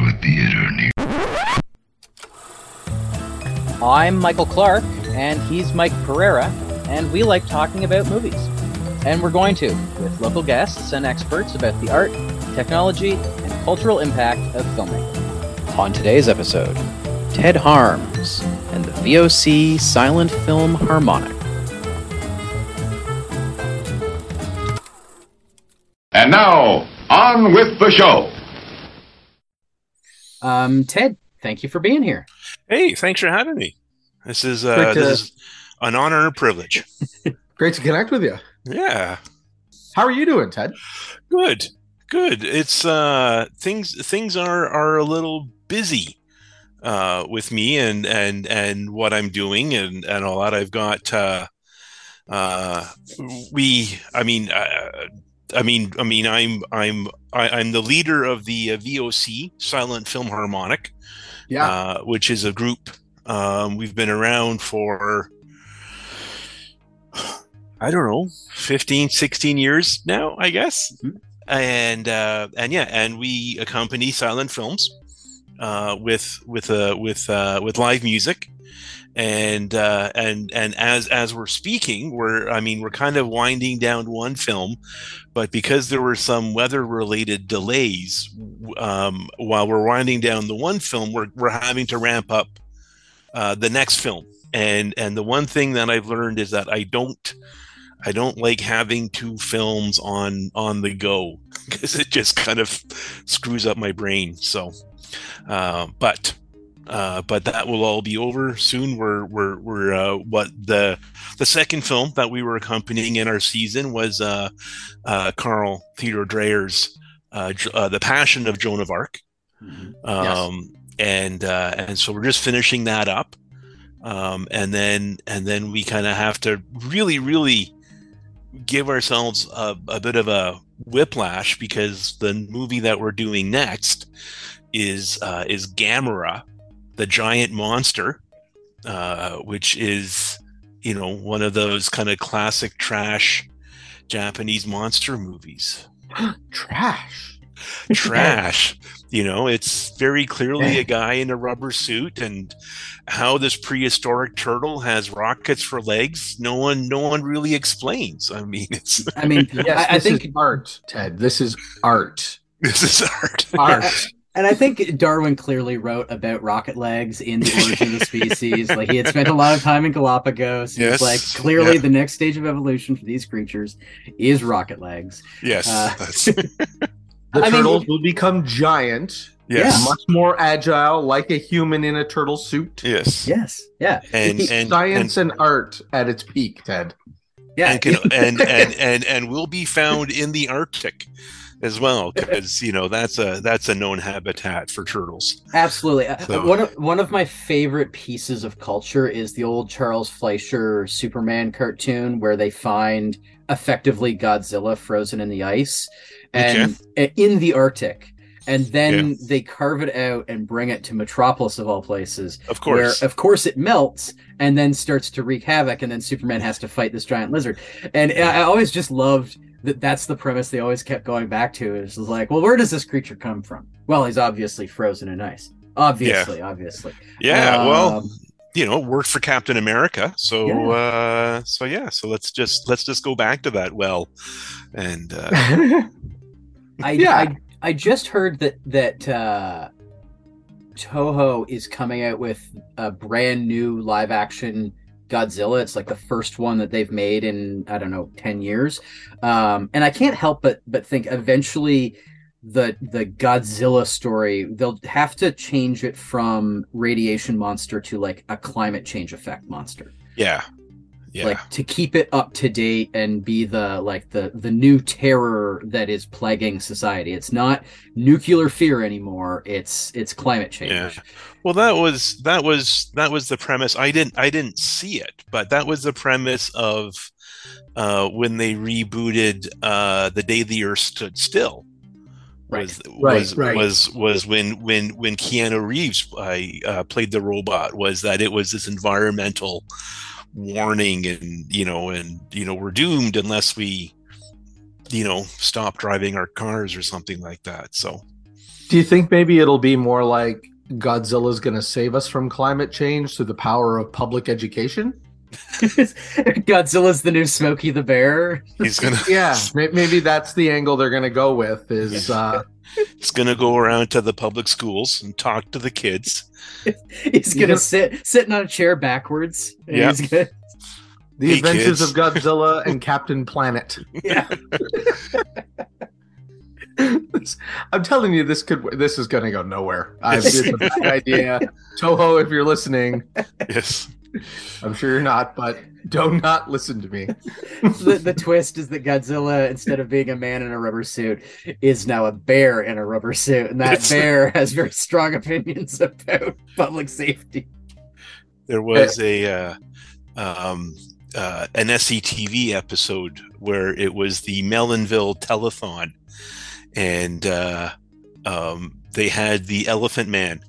what theater needs. I'm Michael Clark, and he's Mike Pereira, and we like talking about movies. And we're going to, with local guests and experts about the art, technology, and cultural impact of filmmaking. On today's episode, Ted Harms and the VOC silent film harmonic. And now, on with the show. Um, Ted, thank you for being here. Hey, thanks for having me. This is uh, to- this is an honor and a privilege. Great to connect with you. Yeah, How are you doing, Ted? good, good. It's uh, things things are are a little busy uh, with me and and and what I'm doing and and a lot I've got. Uh, uh, we, I mean. Uh, I mean, I mean, I'm I'm I, I'm the leader of the uh, VOC Silent Film Harmonic, Yeah. uh, which is a group. Um, we've been around for, I don't know, 15, 16 years now, I guess. And, uh, and yeah, and we accompany silent films, uh, with, with, uh, with, uh, with live music. And, uh, and, and as, as we're speaking, we're, I mean, we're kind of winding down one film, but because there were some weather related delays, um, while we're winding down the one film, we're, we're having to ramp up uh, the next film. And and the one thing that I've learned is that I don't I don't like having two films on on the go because it just kind of screws up my brain. So, uh, but uh, but that will all be over soon. We're we're we're uh, what the the second film that we were accompanying in our season was uh, uh, Carl Theodor Dreyer's uh, uh, The Passion of Joan of Arc. Um, and uh, and so we're just finishing that up, um, and then and then we kind of have to really really give ourselves a, a bit of a whiplash because the movie that we're doing next is uh, is Gamera, the giant monster, uh, which is you know one of those kind of classic trash Japanese monster movies Trash. trash. You know, it's very clearly a guy in a rubber suit, and how this prehistoric turtle has rockets for legs. No one, no one really explains. I mean, it's I mean, Yes, I, I think is art, Ted. This is art. this is art. Art. And I think Darwin clearly wrote about rocket legs in the origin of the species. like he had spent a lot of time in Galapagos. He was Yes, like clearly yeah. the next stage of evolution for these creatures is rocket legs. Yes, Uh, The I mean, turtles will become giant, yes, much more agile, like a human in a turtle suit. yes, Yes. Yeah. and and science and, and, art at its peak, Ted. Yeah. and, can, and and and and will be found in the Arctic as well because you know that's a that's a known habitat for turtles. Absolutely. Uh, So- One of one of my favorite pieces of culture is the old Charles Fleischer Superman cartoon where they find effectively Godzilla frozen in the ice and uh, in the Arctic. And then they carve it out and bring it to Metropolis of all places, Of course, where of course it melts and then starts to wreak havoc, and then Superman has to fight this giant lizard. And I always just loved that. That's the premise they always kept going back to. Is like, well, where does this creature come from? Well, he's obviously frozen in ice. Obviously, obviously. yeah. well, Um, you know worked for captain america so Yeah. uh so yeah so let's just let's just go back to that well and uh I, Yeah. I I just heard that that uh, Toho is coming out with a brand new live action Godzilla. It's like the first one that they've made in I don't know ten years, um, and I can't help but but think eventually the the Godzilla story they'll have to change it from radiation monster to like a climate change effect monster. Yeah yeah. like to keep it up to date and be the like the the new terror that is plaguing society. It's not nuclear fear anymore it's it's climate change. Yeah. well that was that was that was the premise. I didn't i didn't see it but that was the premise of uh when they rebooted uh the day the earth stood still. Was Right, was right. was was when when when Keanu Reeves I uh, played the robot was that it was this environmental warning and you know and you know we're doomed unless we you know stop driving our cars or something like that so Do you think maybe it'll be more like Godzilla's going to save us from climate change through the power of public education? Godzilla's the new Smokey the Bear. He's gonna Yeah, maybe that's the angle they're going to go with. Is uh, he's gonna go around to the public schools and talk to the kids. He's gonna know- sit sitting on a chair backwards. Yeah. he's gonna- the Hey, Adventures kids. of Godzilla and Captain Planet? yeah. I'm telling you, this could this is going to go nowhere. I, it's a bad idea. Toho, if you're listening, Yes. I'm sure you're not, but do not listen to me. the, the twist is that Godzilla, instead of being a man in a rubber suit, is now a bear in a rubber suit, and that It's- bear has very strong opinions about public safety. There was a uh, um, uh, an SCTV episode where it was the Melonville telethon, and uh, um, they had the Elephant Man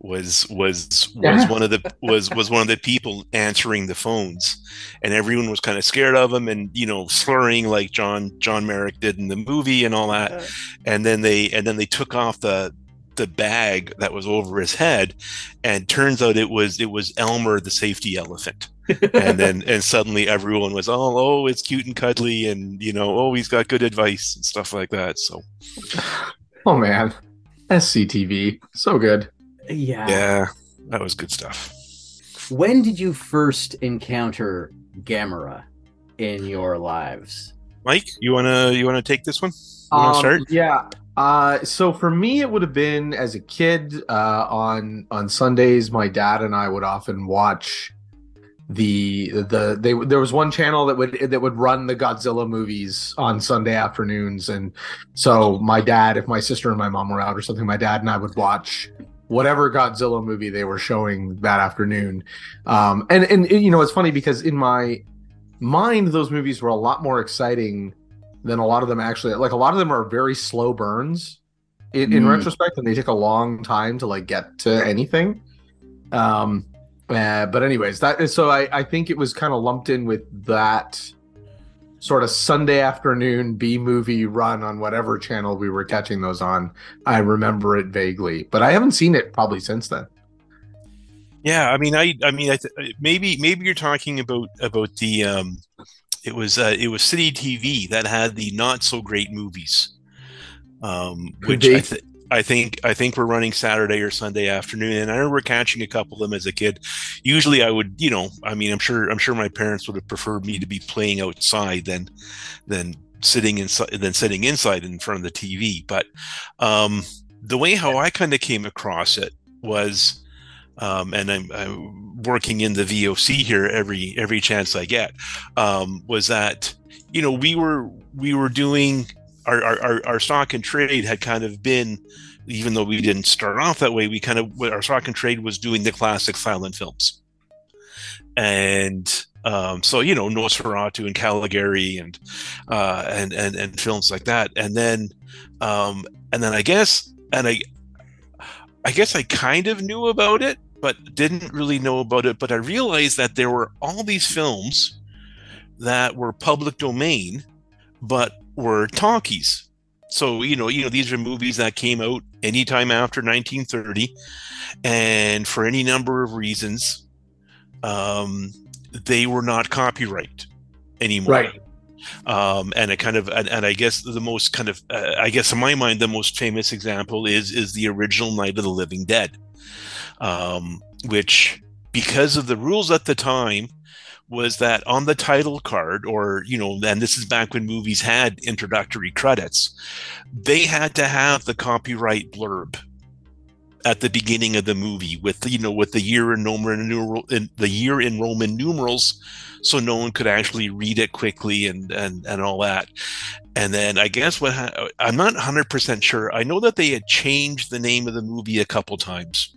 was was was one of the was was one of the people answering the phones, and everyone was kind of scared of him and you know slurring like John John Merrick did in the movie and all that. And then they and then they took off the the bag that was over his head and turns out it was it was elmer the safety elephant. And then and suddenly everyone was oh oh it's cute and cuddly and you know oh he's got good advice and stuff like that so. Oh man, SCTV, so good. Yeah. yeah that was good stuff When did you first encounter Gamera in your lives? mike you want to you want to take this one you want to Um, start Yeah. Uh, so for me, it would have been as a kid uh, on on Sundays. My dad and I would often watch the the they there was one channel that would that would run the Godzilla movies on Sunday afternoons, and so my dad, if my sister and my mom were out or something, my dad and I would watch whatever Godzilla movie they were showing that afternoon. Um, and and you know it's funny because in my mind, those movies were a lot more exciting than a lot of them actually like a lot of them are very slow burns in, in Mm. retrospect and they take a long time to like get to anything um uh, but anyways that so i i think it was kind of lumped in with that sort of sunday afternoon b movie run on whatever channel we were catching those on i remember it vaguely but i haven't seen it probably since then Yeah, I mean, I, I mean, I th- maybe, maybe you're talking about about the, um, it was, uh, it was City TV that had the not so great movies, um, which. I, th- I think, I think we're running Saturday or Sunday afternoon, and I remember catching a couple of them as a kid. Usually, I would, you know, I mean, I'm sure, I'm sure my parents would have preferred me to be playing outside than, than sitting inside, than sitting inside in front of the TV. But um, the way how I kind of came across it was um, and I'm, I'm working in the VOC here every every chance I get, um, was that you know we were we were doing our, our our stock and trade had kind of been even though we didn't start off that way we kind of our stock and trade was doing the classic silent films and um, so you know Nosferatu and Caligari and uh, and and and films like that and then um, and then I guess and I I guess I kind of knew about it, but didn't really know about it. But I realized that there were all these films that were public domain, but were talkies. So you know, you know, these are movies that came out anytime after 1930, and for any number of reasons, um, they were not copyright anymore Right. um, and it kind of and, and I guess the most kind of uh, I guess in my mind the most famous example is is the original Night of the Living Dead, um, which because of the rules at the time was that on the title card or you know and this is back when movies had introductory credits they had to have the copyright blurb at the beginning of the movie with you know with the year in Roman numeral in the year in Roman numerals so no one could actually read it quickly and and and all that. And then I guess what ha- I'm not 100% sure. I know that they had changed the name of the movie a couple times.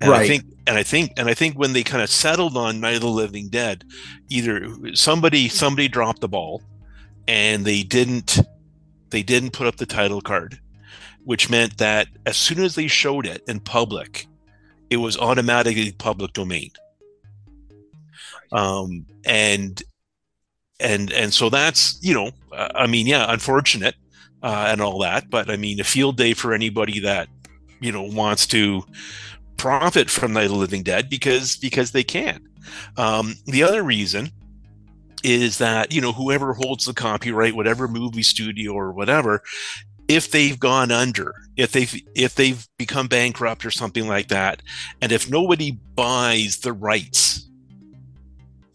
And I think and I think and I think when they kind of settled on Night of the Living Dead, either somebody somebody dropped the ball and they didn't they didn't put up the title card, which meant that as soon as they showed it in public, it was automatically public domain um and and and so that's you know uh, i mean yeah unfortunate uh, and all that. But I mean, a field day for anybody that you know wants to profit from Night of the Living Dead because because they can. Um, the other reason is that you know whoever holds the copyright, whatever movie studio or whatever, if they've gone under, if they've if they've become bankrupt or something like that, and if nobody buys the rights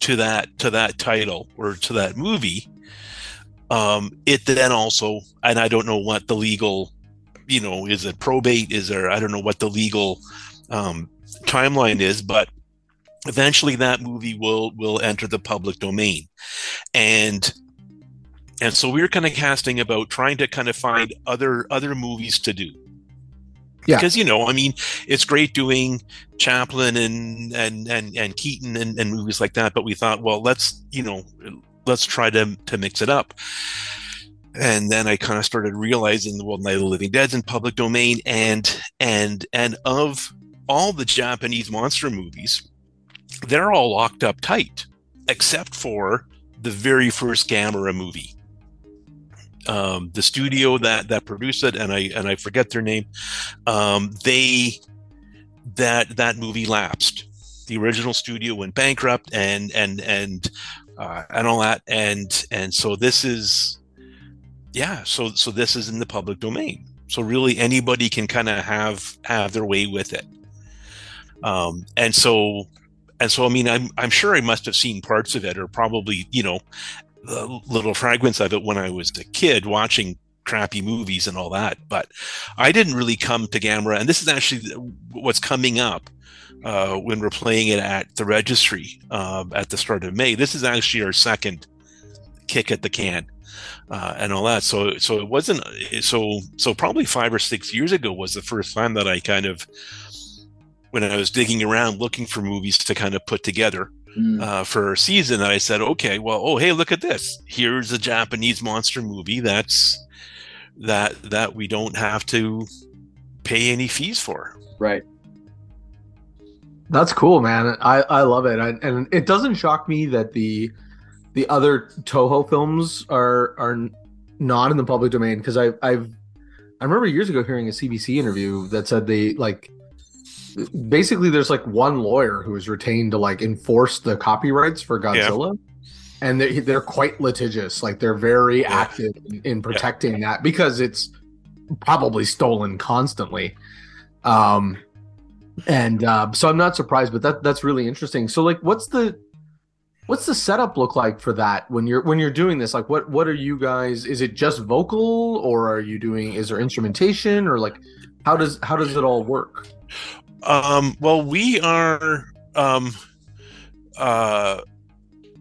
to that to that title or to that movie, um, it then also, and I don't know what the legal, you know, is it probate? Is there? I don't know what the legal um, timeline is, but eventually that movie will will enter the public domain, and and so we are kind of casting about trying to kind of find other other movies to do. Yeah. Because you know, I mean, it's great doing Chaplin and and and and Keaton and, and movies like that, but we thought, well, let's you know, let's try to to mix it up. And then I kind of started realizing the world Night of the Living Dead's in public domain, and and and of all the Japanese monster movies, they're all locked up tight, except for the very first Gamera movie. Um, the studio that that produced it, and I and I forget their name, um, they that that movie lapsed. The original studio went bankrupt, and and and uh, and all that, and and so this is, yeah. So so this is in the public domain. So really, anybody can kind of have have their way with it. Um, and so and so I mean I'm I'm sure I must have seen parts of it or probably you know little fragments of it when I was a kid watching crappy movies and all that but I didn't really come to Gamera. And this is actually what's coming up uh, when we're playing it at the registry uh, at the start of May. This is actually our second kick at the can uh, and all that. So so it wasn't so so probably five or six years ago was the first time that I kind of when I was digging around looking for movies to kind of put together Mm. uh, for a season, I said, okay, well, oh hey, look at this. Here's a Japanese monster movie that's that that we don't have to pay any fees for. Right. That's cool, man. I I love it, I, and it doesn't shock me that the the other Toho films are are not in the public domain because I I've I remember years ago hearing a CBC interview that said they like basically there's like one lawyer who is retained to like enforce the copyrights for Godzilla. And they're, they're quite litigious. Like they're very Yeah. active in, in protecting that because it's probably stolen constantly. Um, and uh, so I'm not surprised, but that that's really interesting. So like, what's the what's the setup look like for that when you're when you're doing this? Like, what what are you guys? Is it just vocal, or are you doing? Is there instrumentation, or like, how does how does it all work? Um, well, we are um, uh,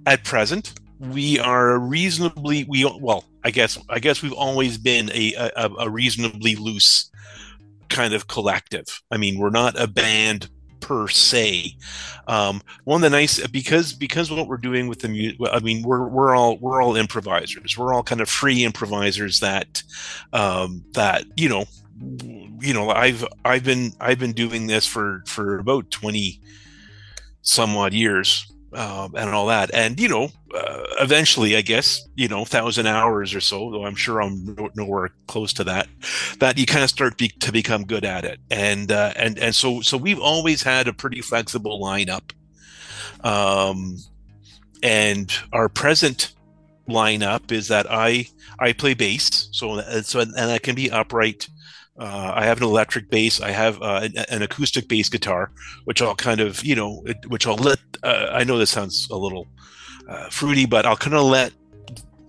at present we are reasonably we well I guess I guess we've always been a a, a reasonably loose kind of collective. I mean, we're not a band per se. Um, one of the nice because because what we're doing with the music, I mean, we're we're all we're all improvisers. We're all kind of free improvisers that um, that you know you know I've I've been I've been doing this for for about twenty some odd years um, and all that. And you know, uh, eventually, I guess you know, thousand hours or so. Though I'm sure I'm no- nowhere close to that. That you kind of start be- to become good at it, and uh, and and so so we've always had a pretty flexible lineup. Um, and our present lineup is that I I play bass, so so and I can be upright. Uh, I have an electric bass. I have uh, an, an acoustic bass guitar, which I'll kind of, you know, it, which I'll let. Uh, I know this sounds a little uh, fruity, but I'll kind of let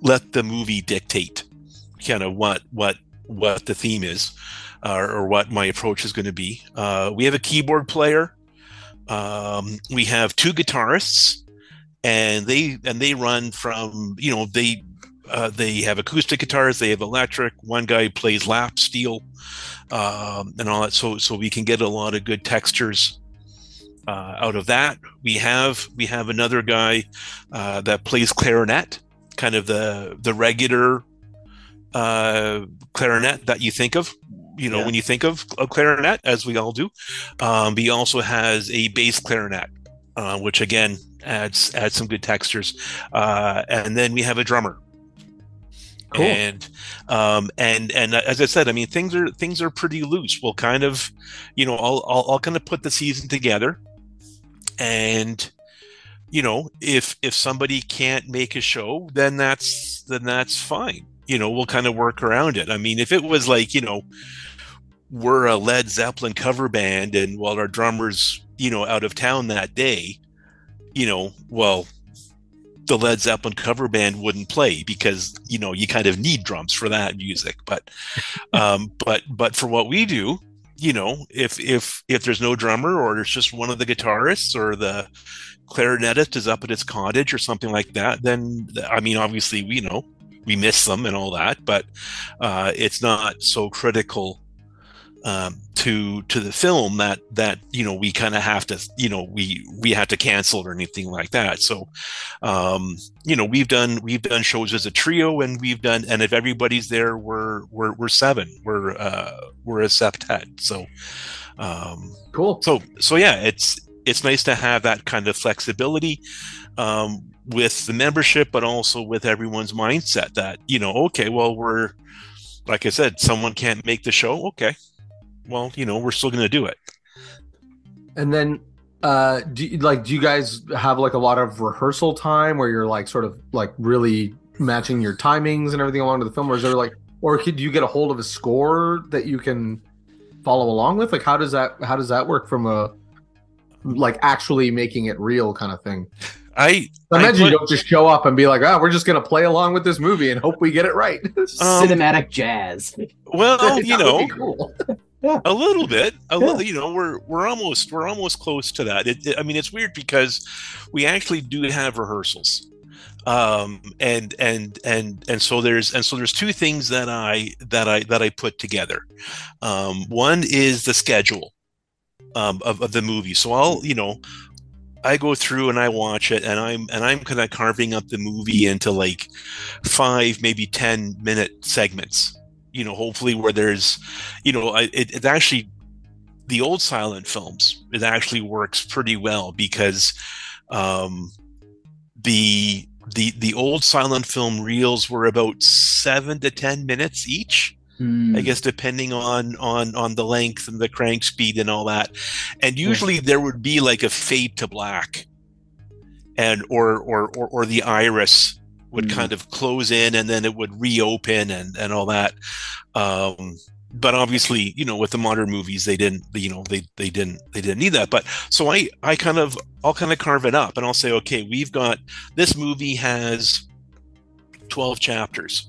let the movie dictate, kind of what what what the theme is, or what my approach is going to be. Uh, we have a keyboard player. Um, we have two guitarists, and they and they run from you know they uh, they have acoustic guitars, they have electric. One guy plays lap steel, um, and all that. So so we can get a lot of good textures uh, out of that. We have we have another guy uh, that plays clarinet, kind of the the regular uh, clarinet that you think of. You know Yeah. when you think of a clarinet, as we all do. Um, he also has a bass clarinet, uh, which again adds adds some good textures. Uh, and then we have a drummer. Cool. and um and and as i said i mean things are things are pretty loose. We'll kind of you know i'll i'll, I'll kind of put the season together. And you know if if somebody can't make a show then that's then that's fine. You know we'll kind of work around it. I mean if it was like you know we're a led zeppelin cover band and while our drummers you know out of town that day you know well the led zeppelin cover band wouldn't play because you know you kind of need drums for that music. But um but but for what we do you know if if if there's no drummer or it's just one of the guitarists or the clarinetist is up at his cottage or something like that then i mean obviously we know we miss them and all that. But uh it's not so critical um, to to the film that that you know we kind of have to you know we we had to cancel or anything like that. So um you know we've done we've done shows as a trio and we've done and if everybody's there we're we're, we're seven. We're uh we're a septet. So um Cool. so so yeah it's it's nice to have that kind of flexibility um with the membership but also with everyone's mindset that you know okay well we're like i said someone can't make the show. Okay well you know we're still going to do it And then, uh, do you, like do you guys have like a lot of rehearsal time where you're like sort of like really matching your timings and everything along to the film, or is there like, or could you get a hold of a score that you can follow along with? Like, how does that how does that work from a like actually making it real kind of thing? i I I imagine put- you don't just show up and be like, "Oh, we're just gonna play along with this movie and hope we get it right." Um, Cinematic jazz. well That you would know be cool. a little bit. A Yeah. little you know we're we're almost we're almost close to that. It, it- i mean it's weird because we actually do have rehearsals. Um and and and and so there's and so there's two things that i that i that i put together. Um one is the schedule um of, of the movie. So i'll you know i go through and i watch it and i'm and i'm kind of carving up the movie into like five maybe ten minute segments you know hopefully where there's you know it, it actually the old silent films it actually works pretty well because um the the the old silent film reels were about seven to ten minutes each Hmm. i guess depending on on on the length and the crank speed and all that and usually there would be like a fade to black and or or or, or the iris would Mm. kind of close in and then it would reopen and and all that. Um but obviously you know with the modern movies they didn't you know they they didn't they didn't need that. But so i i kind of i'll kind of carve it up and i'll say okay we've got this movie has 12 chapters.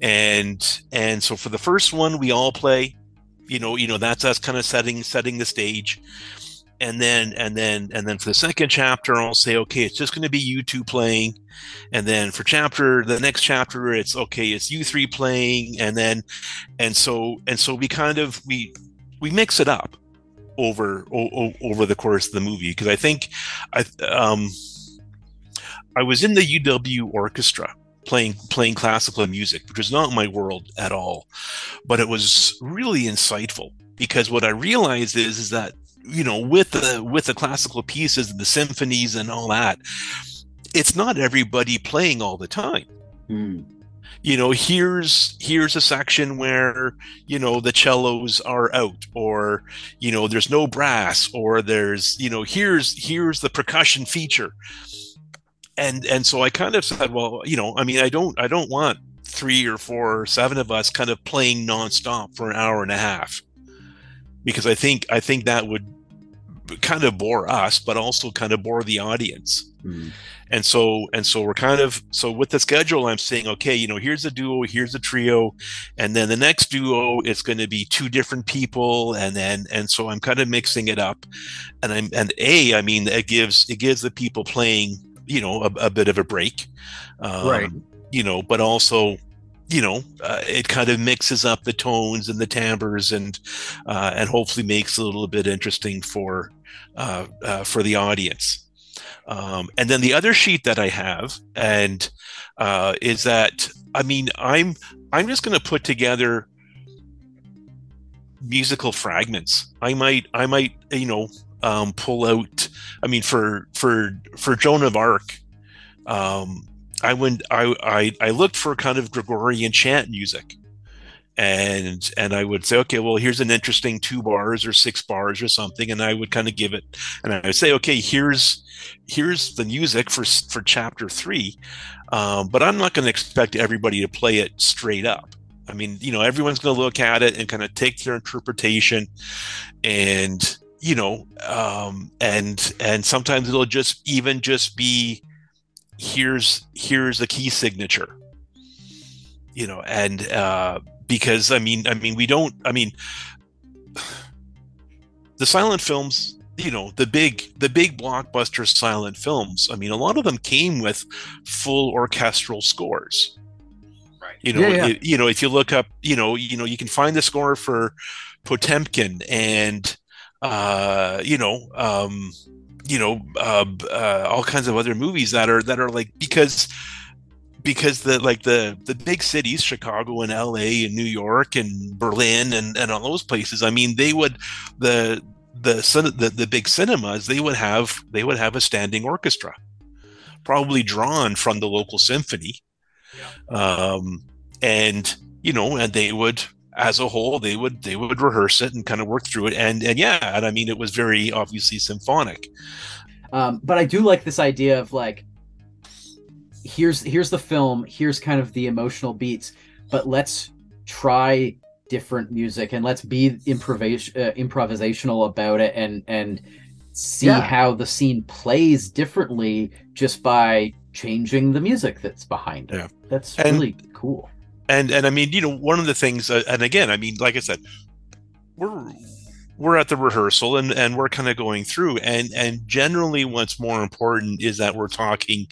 And and so for the first one we all play you know you know that's us kind of setting setting the stage and then and then and then for the second chapter i'll say okay it's just going to be you two playing. And then for chapter the next chapter it's okay it's you three playing and then and so and so we kind of we we mix it up over o- over the course of the movie because i think i um i was in the uw orchestra playing playing classical music which was not my world at all but it was really insightful because what i realized is is that you know with the with the classical pieces and the symphonies and all that it's not everybody playing all the time Hmm. you know here's here's a section where you know the cellos are out or you know there's no brass or there's you know here's here's the percussion feature and and so i kind of said well you know i mean i don't i don't want three or four or seven of us kind of playing nonstop for an hour and a half because i think i think that would kind of bore us but also kind of bore the audience Hmm. and so and so we're kind of so with the schedule i'm saying okay you know here's a duo here's a trio and then the next duo it's going to be two different people and then and so i'm kind of mixing it up and i'm and a i mean it gives it gives the people playing you know a, a bit of a break um, Right. you know but also you know uh, it kind of mixes up the tones and the timbres and uh, and hopefully makes it a little bit interesting for uh, uh, for the audience um, and then the other sheet that I have, and uh, is that I mean I'm I'm just going to put together musical fragments. I might I might you know um, pull out. I mean for for for Joan of Arc, um, I went I, I I looked for kind of Gregorian chant music. And and I would say, okay, well, here's an interesting two bars or six bars or something, and I would kind of give it, and I would say, okay, here's here's the music for for chapter three, um, but I'm not going to expect everybody to play it straight up. I mean, you know, everyone's going to look at it and kind of take their interpretation, and you know, um, and and sometimes it'll just even just be here's here's the key signature, you know, and uh, because I mean, I mean, we don't, I mean, the silent films you know the big the big blockbuster silent films i mean a lot of them came with full orchestral scores Right. you know Yeah, yeah. it- you know if you look up you know you know you can find the score for potemkin and uh you know um you know uh, uh all kinds of other movies that are that are like because because the like the the big cities chicago and la and new york and berlin and and all those places i mean they would the the the, the big cinemas they would have they would have a standing orchestra probably drawn from the local symphony. Um and you know and they would as a whole they would they would rehearse it and kind of work through it and and yeah and i mean it was very obviously symphonic Um, but I do like this idea of like, here's here's the film, here's kind of the emotional beats, but let's try different music and let's be improvis- uh, improvisational about it and and see Yeah. how the scene plays differently just by changing the music that's behind it. Yeah. That's And- really cool. And and I mean, you know, one of the things, uh, and again, I mean, like I said, we're we're at the rehearsal and and we're kind of going through, and and generally, what's more important is that we're talking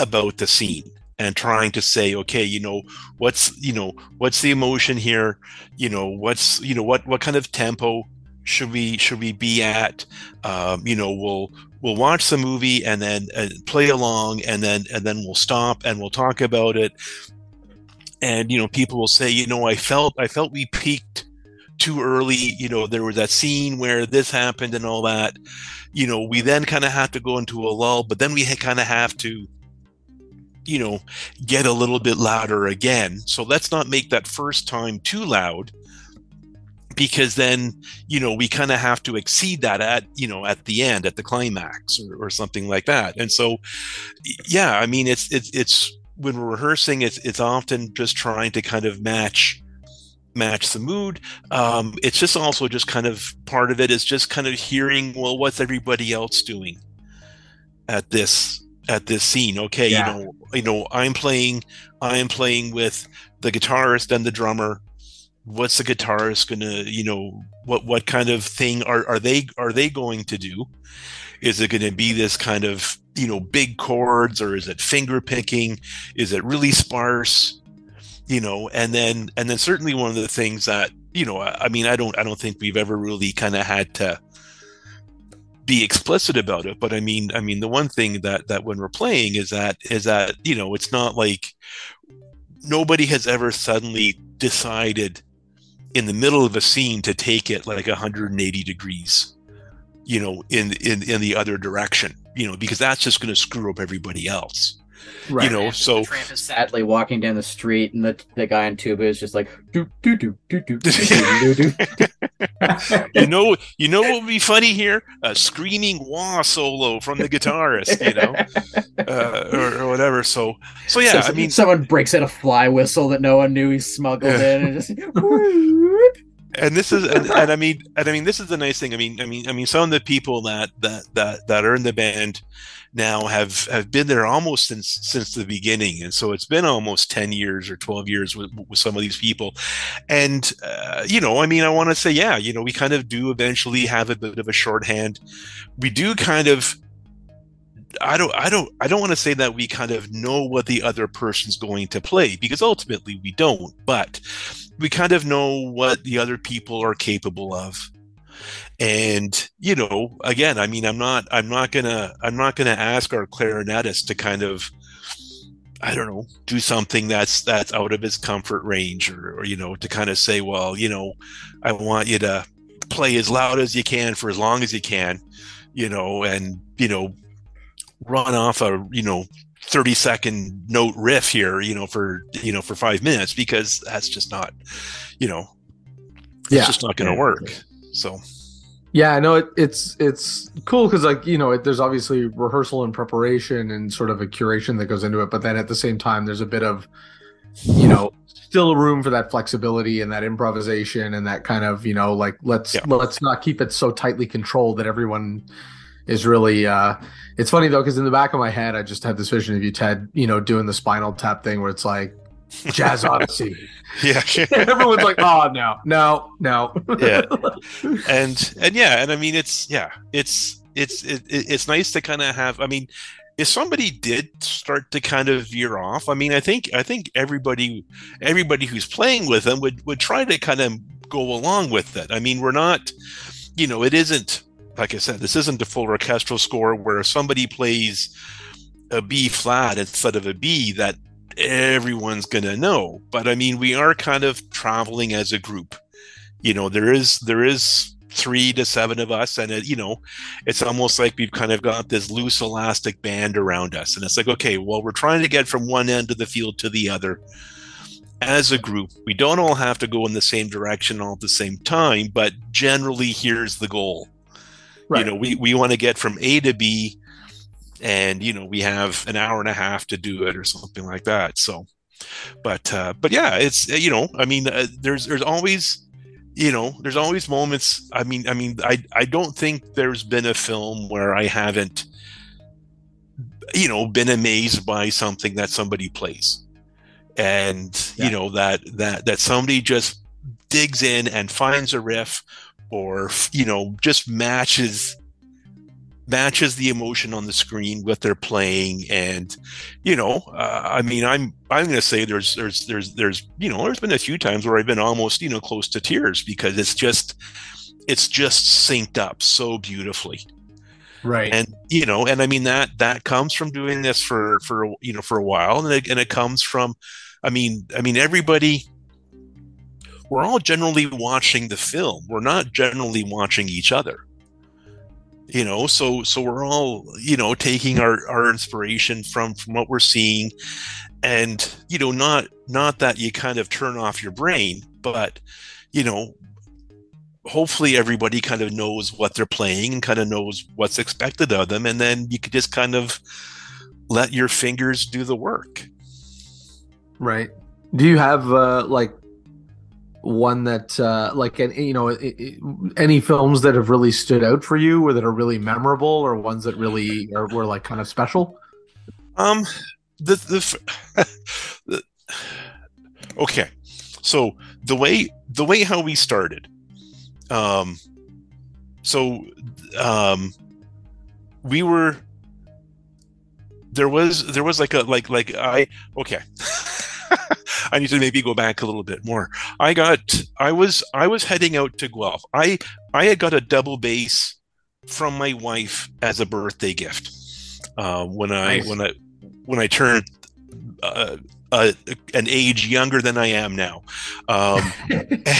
about the scene and trying to say, okay, you know, what's you know, what's the emotion here, you know, what's you know, what what kind of tempo should we should we be at, um, you know, we'll we'll watch the movie and then uh, play along and then and then we'll stop and we'll talk about it and you know people will say you know i felt i felt we peaked too early you know there was that scene where this happened and all that. You know we then kind of have to go into a lull but then we kind of have to you know get a little bit louder again. So let's not make that first time too loud because then you know we kind of have to exceed that at you know at the end at the climax or, or something like that. And so yeah i mean it's it's it's when we're rehearsing it's it's often just trying to kind of match match the mood. Um it's just also just kind of part of it is just kind of hearing well what's everybody else doing at this at this scene? Okay Yeah. you know you know i'm playing i am playing with the guitarist and the drummer. What's the guitarist gonna you know what what kind of thing are are they are they going to do? Is it going to be this kind of you know big chords or is it finger picking? Is it really sparse? You know and then and then certainly one of the things that you know i, I mean i don't i don't think we've ever really kind of had to be explicit about it but i mean i mean the one thing that that when we're playing is that is that you know it's not like nobody has ever suddenly decided in the middle of a scene to take it like 180 degrees you know, in in in the other direction, you know, because that's just going to screw up everybody else. Right. You know, so Tramp is sadly walking down the street, and the the guy in tuba is just like do do do do do do do. you know, you know what would be funny here? A screaming wah solo from the guitarist, you know, uh, or, or, whatever. So, so yeah, so, I mean, someone breaks out a fly whistle that no one knew he smuggled in, and just and this is and, and i mean and i mean this is the nice thing. I mean i mean i mean some of the people that that that that are in the band now have have been there almost since since the beginning. And so it's been almost 10 years or 12 years with, with some of these people. And uh, you know i mean i want to say yeah you know we kind of do eventually have a bit of a shorthand. We do kind of I don't I don't I don't want to say that we kind of know what the other person's going to play because ultimately we don't. But we kind of know what the other people are capable of. And you know again i mean i'm not i'm not gonna i'm not gonna ask our clarinetist to kind of i don't know do something that's that's out of his comfort range or, or you know to kind of say well you know i want you to play as loud as you can for as long as you can you know and you know run off a you know 30 second note riff here you know for you know for five minutes because that's just not you know it's Yeah. just not going to work so Yeah, no, it, it's it's cool because like you know, it, there's obviously rehearsal and preparation and sort of a curation that goes into it, but then at the same time, there's a bit of you know still room for that flexibility and that improvisation and that kind of you know like let's Yeah. let's not keep it so tightly controlled that everyone is really uh it's funny though because in the back of my head i just had this vision of you ted you know doing the spinal tap thing where it's like jazz odyssey. Yeah. Everyone's like oh no. No. No. Yeah. and and yeah and i mean it's yeah it's it's it, it- it's nice to kind of have i mean if somebody did start to kind of veer off i mean i think i think everybody everybody who's playing with them would would try to kind of go along with it i mean we're not you know it isn't like i said this isn't a full orchestral score where somebody plays a b flat instead of a b that everyone's gonna know. But i mean we are kind of traveling as a group. You know there is there is three to seven of us and it, you know it's almost like we've kind of got this loose elastic band around us. And it's like okay well we're trying to get from one end of the field to the other as a group. We don't all have to go in the same direction all at the same time but generally here's the goal Right. you know we, we want to get from a to b and you know we have an hour and a half to do it or something like that so but uh but yeah it's uh, you know i mean uh, there's there's always you know there's always moments i mean i mean i i don't think there's been a film where i haven't you know been amazed by something that somebody plays and Yeah. you know that that that somebody just digs in and finds a riff or you know just matches matches the emotion on the screen with their playing. And you know uh, i mean i'm i'm going to say there's there's there's there's you know there's been a few times where i've been almost you know close to tears because it's just it's just synced up so beautifully. Right. And you know and i mean that that comes from doing this for for you know for a while. And it, and it comes from i mean i mean everybody we're all generally watching the film. We're not generally watching each other. You know so so we're all you know taking our our inspiration from from what we're seeing. And you know not not that you kind of turn off your brain but you know hopefully everybody kind of knows what they're playing and kind of knows what's expected of them. And then you could just kind of let your fingers do the work. Right. Do you have uh, like one that uh, like you know i- i- any films that have really stood out for you or that are really memorable or ones that really are were like kind of special? um the the, the okay so the way the way how we started um so um we were there was there was like a like like i okay i need to maybe go back a little bit more. I got i was i was heading out to guelph. I i had got a double bass from my wife as a birthday gift. Uh, when i Nice. when i when i turned uh, uh, an age younger than i am now. Um,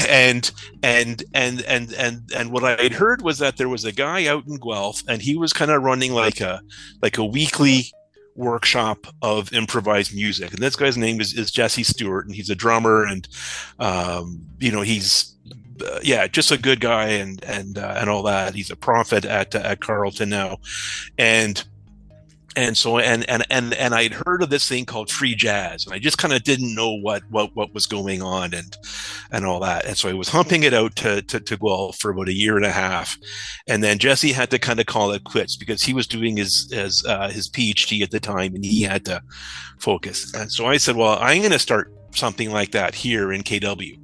and and and and and and what I had heard was that there was a guy out in Guelph, and he was kind of running like a like a weekly workshop of improvised music. And this guy's name is, is Jesse Stewart, and he's a drummer, and um, you know he's uh, yeah, just a good guy, and and uh, and all that. He's a prophet at at Carleton now, and and so and and and and I'd heard of this thing called free jazz, and I just kind of didn't know what what what was going on and and all that. And so I was humping it out to to, to Guelph for about a year and a half, and then Jesse had to kind of call it quits because he was doing his his uh, his PhD at the time, and he had to focus. And so I said, well, I'm going to start something like that here in KW.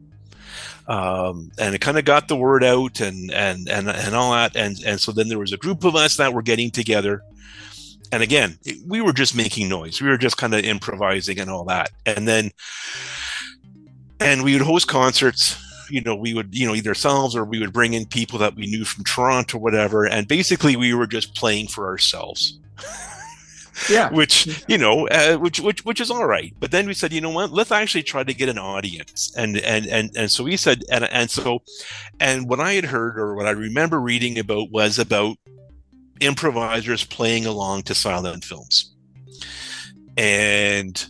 Um, and it kind of got the word out and, and, and, and all that. And, and so then there was a group of us that were getting together and again we were just making noise. We were just kind of improvising and all that. And then and we would host concerts. You know we would you know either ourselves or we would bring in people that we knew from toronto or whatever. And basically we were just playing for ourselves. Yeah. which you know uh, which which which is all right. But then we said you know what? Let's actually try to get an audience. And and and and so we said and and so and what i had heard or what i remember reading about was about improvisers playing along to silent films and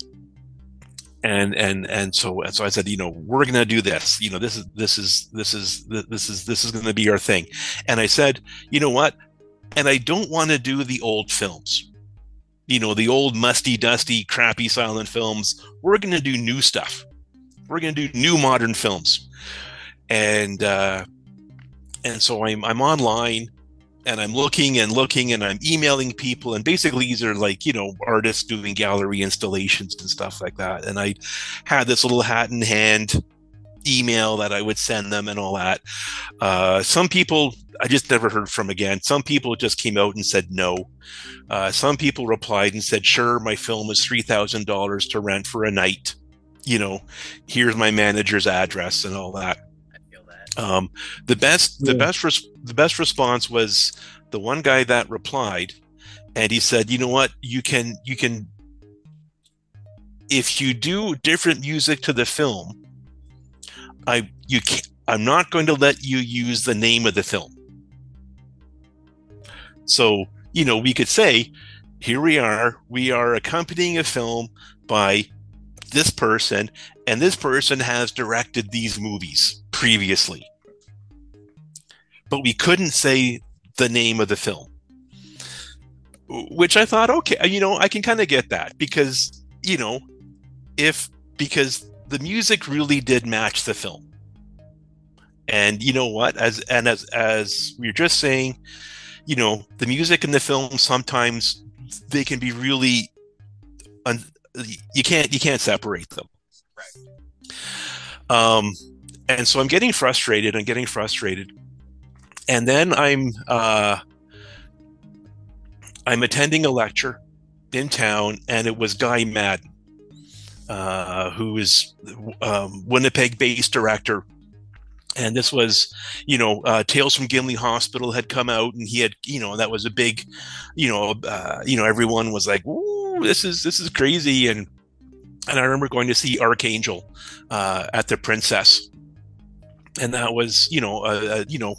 and and and so and so I said, you know, we're going to do this. You know, this is this is this is this is this is going to be our thing. And I said, you know what? And I don't want to do the old films. You know, the old musty, dusty, crappy silent films. We're going to do new stuff. We're going to do new modern films. And uh and so I'm I'm online and I'm looking and looking and I'm emailing people and basically these are like you know artists doing gallery installations and stuff like that. And I had this little hat in hand email that I would send them and all that. Uh, some people I just never heard from again. Some people just came out and said no. Uh, some people replied and said sure my film is three thousand dollars to rent for a night. You know here's my manager's address and all that um, the best, the best, res- the best response was the one guy that replied, and he said, "You know what? You can, you can, if you do different music to the film, I, you can I'm not going to let you use the name of the film. So, you know, we could say, here we are, we are accompanying a film by this person, and this person has directed these movies previously. But we couldn't say the name of the film. Which I thought, okay, you know, I can kind of get that because, you know, if because the music really did match the film. And you know what? As and as as we are just saying, you know, the music in the film sometimes they can be really un, you can't you can't separate them. Right. Um and so I'm getting frustrated. I'm getting frustrated, and then I'm uh, I'm attending a lecture in town, and it was Guy Maddin, uh, who is um, Winnipeg-based director. And this was, you know, uh, Tales from Gimli Hospital had come out, and he had, you know, that was a big, you know, uh, you know, everyone was like, "Ooh, this is this is crazy," and and I remember going to see Archangel uh, at the Princess, and that was you know a, a, you know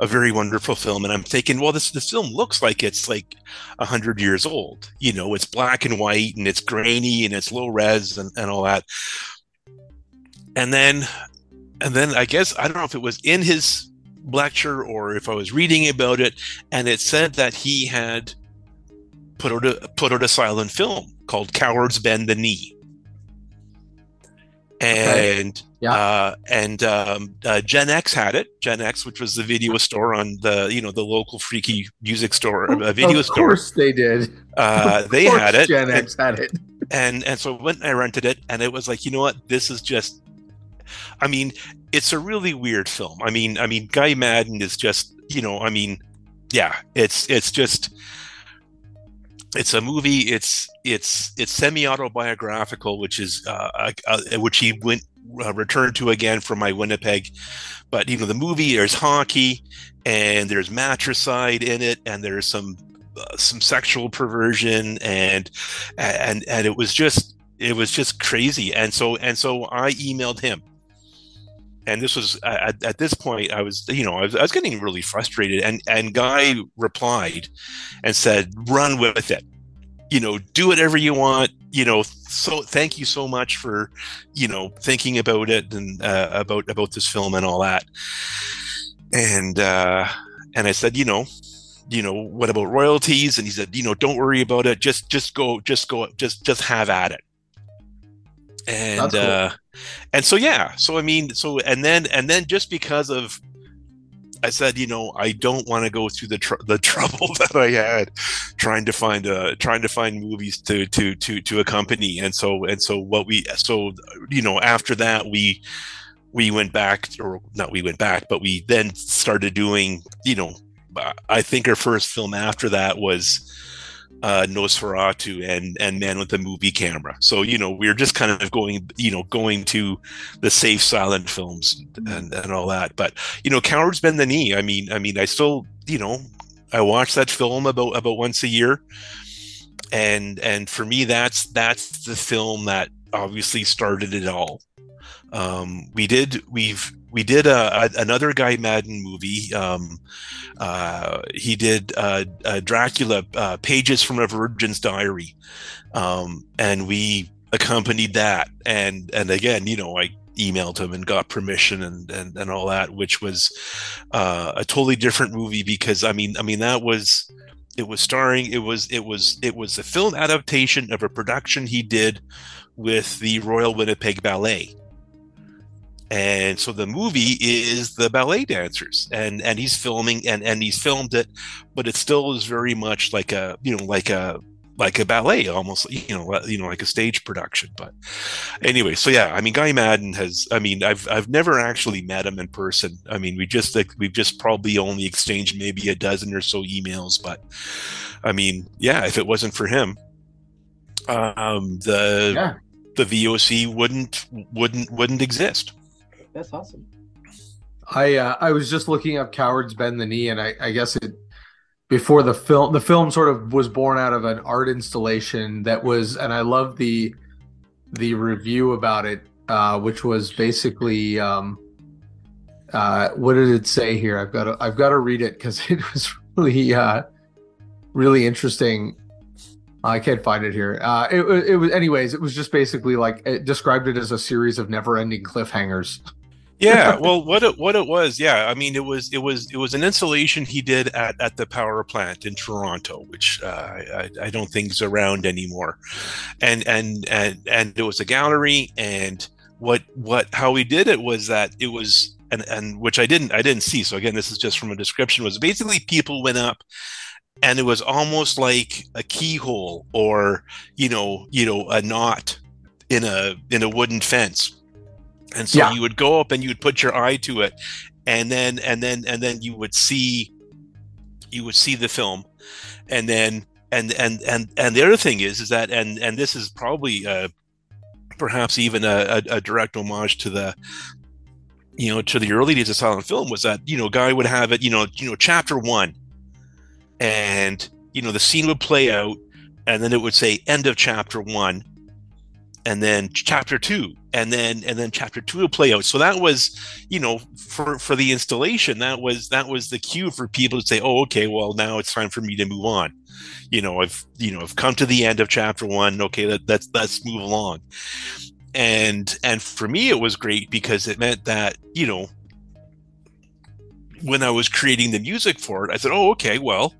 a very wonderful film. And i'm thinking well this this film looks like it's like 100 years old. You know it's black and white and it's grainy and it's low res and, and all that. And then and then i guess i don't know if it was in his lecture or if i was reading about it and it said that he had put out a put out a silent film called cowards bend the knee. And okay. Yeah. uh, and um, uh, Gen X had it. Gen X, which was the video store on the you know the local freaky music store, a video of store. Of course, they did. Uh, they had it. Gen X and, had it. And and so when I rented it, and it was like, you know what, this is just. I mean, it's a really weird film. I mean, I mean, Guy Maddin is just you know, I mean, yeah, it's it's just it's a movie. It's it's it's semi autobiographical, which is uh, uh, which he went uh, returned to again from my Winnipeg. But you know, the movie there's hockey and there's matricide in it, and there's some uh, some sexual perversion, and and and it was just it was just crazy. And so and so I emailed him and this was at, at this point i was you know I was, I was getting really frustrated and and guy replied and said run with it you know do whatever you want you know so thank you so much for you know thinking about it and uh, about about this film and all that. And uh and i said you know you know what about royalties? And he said you know don't worry about it. Just just go just go just just have at it. And cool. uh and so yeah. So i mean so and then and then just because of i said you know i don't want to go through the tr- the trouble that i had trying to find uh trying to find movies to to to to accompany. And so and so what we so you know after that we we went back or not we went back but we then started doing you know i think our first film after that was uh, Nosferatu and and Man with the Movie Camera. So you know we are just kind of going you know going to the safe silent films and and all that. But you know, Cowards Bend the Knee. I mean, I mean, I still you know I watch that film about about once a year, and and for me that's that's the film that obviously started it all. Um, we did we've we did a, a, another Guy Maddin movie. Um, uh, he did uh, Dracula, uh, Pages from a Virgin's Diary, um, and we accompanied that. And and again, you know, I emailed him and got permission and and, and all that, which was uh, a totally different movie because I mean, I mean that was it was starring it was it was it was a film adaptation of a production he did with the Royal Winnipeg Ballet and so the movie is the ballet dancers and and he's filming and and he's filmed it but it still is very much like a you know like a like a ballet almost you know you know like a stage production but anyway so yeah i mean guy maddin has i mean i've i've never actually met him in person i mean we just like we've just probably only exchanged maybe a dozen or so emails but i mean yeah if it wasn't for him um the yeah. the voc wouldn't wouldn't wouldn't exist that's awesome. I uh, I was just looking up "Cowards Bend the Knee," and I, I guess it before the film the film sort of was born out of an art installation that was, and I love the the review about it, uh, which was basically um, uh, what did it say here? I've got to I've got to read it because it was really uh, really interesting. I can't find it here. Uh, it, it was, anyways. It was just basically like it described it as a series of never-ending cliffhangers yeah well what it what it was yeah i mean it was it was it was an installation he did at, at the power plant in toronto which uh, I, I don't think is around anymore. And and and and it was a gallery and what what how he did it was that it was and and which i didn't i didn't see so again this is just from a description was basically people went up and it was almost like a keyhole or you know you know a knot in a in a wooden fence and so yeah. you would go up and you would put your eye to it and then and then and then you would see you would see the film and then and and and and the other thing is is that and and this is probably uh perhaps even a, a, a direct homage to the you know to the early days of silent film was that you know guy would have it you know you know chapter one and you know the scene would play out and then it would say end of chapter one and then chapter two and then and then chapter two will play out. So that was you know for for the installation that was that was the cue for people to say oh okay well now it's time for me to move on. You know i've you know i've come to the end of chapter one okay let, let's let's move along. And and for me it was great because it meant that you know when i was creating the music for it i said oh okay well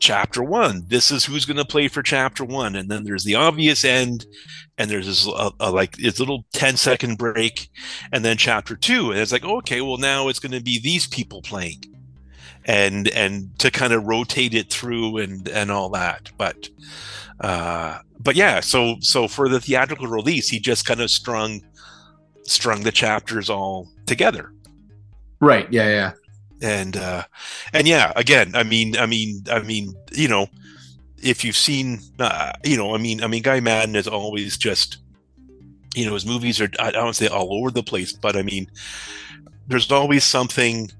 chapter one. This is who's going to play for chapter one. And then there's the obvious end and there's this uh, uh, like this little 10 second break and then chapter two. And it's like okay well now it's going to be these people playing and and to kind of rotate it through and and all that. But uh but yeah so so for the theatrical release he just kind of strung strung the chapters all together. Right. Yeah yeah and uh and yeah again i mean i mean i mean you know if you've seen uh, you know i mean i mean guy maddin is always just you know his movies are i don't say all over the place but i mean there's always something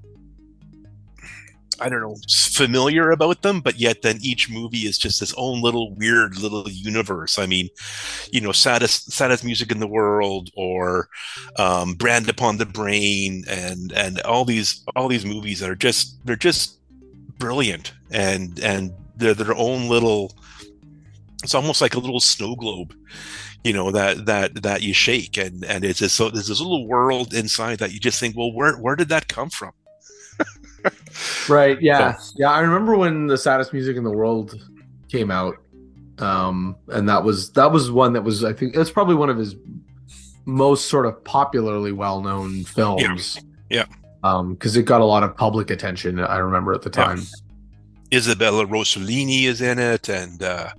I don't know, familiar about them, but yet then each movie is just this own little weird little universe. I mean, you know, saddest saddest music in the world, or um, Brand Upon the Brain, and and all these all these movies that are just they're just brilliant, and and they're their own little. It's almost like a little snow globe you know that that that you shake and and it's just so there's this little world inside that you just think well where where did that come from right. Yeah. So. Yeah. I remember when the saddest music in the world came out. Um, and that was that was one that was I think that's probably one of his most sort of popularly well known films. Yeah. yeah. Um, because it got a lot of public attention, I remember at the time. Yeah. Isabella Rossellini is in it, and uh,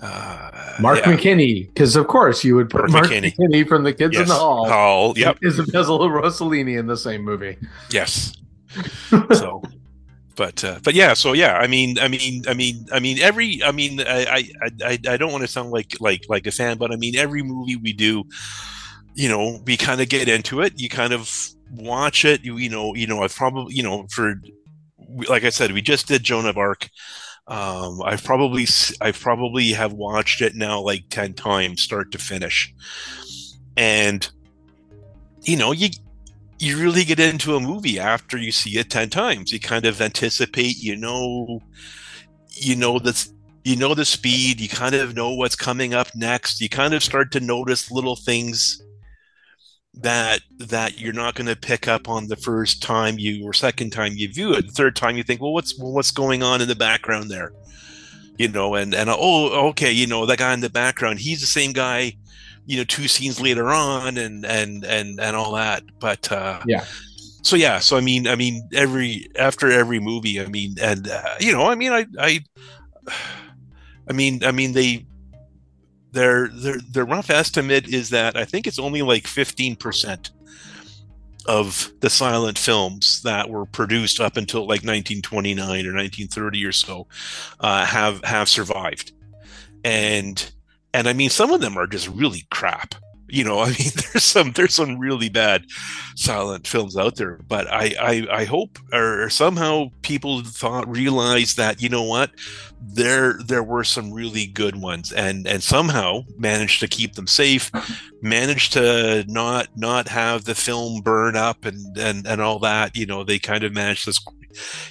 uh, Mark yeah. McKinney, because of course you would put Mark, Mark McKinney. McKinney. from the Kids yes. in the Hall. Hall, yep. Isabella Rossellini in the same movie. Yes, so but uh, but yeah so yeah i mean i mean i mean i mean every i mean i i i don't want to sound like like like a fan but i mean every movie we do you know we kind of get into it. You kind of watch it. You you know you know i've probably you know for like i said we just did joan of arc. Um i've probably i've probably have watched it now like 10 times start to finish. And you know you you really get into a movie after you see it 10 times. You kind of anticipate you know you know this you know the speed you kind of know what's coming up next. You kind of start to notice little things that that you're not going to pick up on the first time you or second time you view it. The third time you think well what's well, what's going on in the background there? You know and and oh okay you know that guy in the background he's the same guy you know two scenes later on and and and and all that but uh Yeah. so yeah so i mean i mean every after every movie i mean and uh, you know i mean i i i mean i mean they their their their rough estimate is that i think it's only like 15% of the silent films that were produced up until like 1929 or 1930 or so uh, have have survived and and I mean some of them are just really crap. You know, I mean there's some there's some really bad silent films out there, but I I, I hope or somehow people thought realized that you know what? There there were some really good ones and and somehow managed to keep them safe managed to not not have the film burn up and and and all that you know they kind of managed to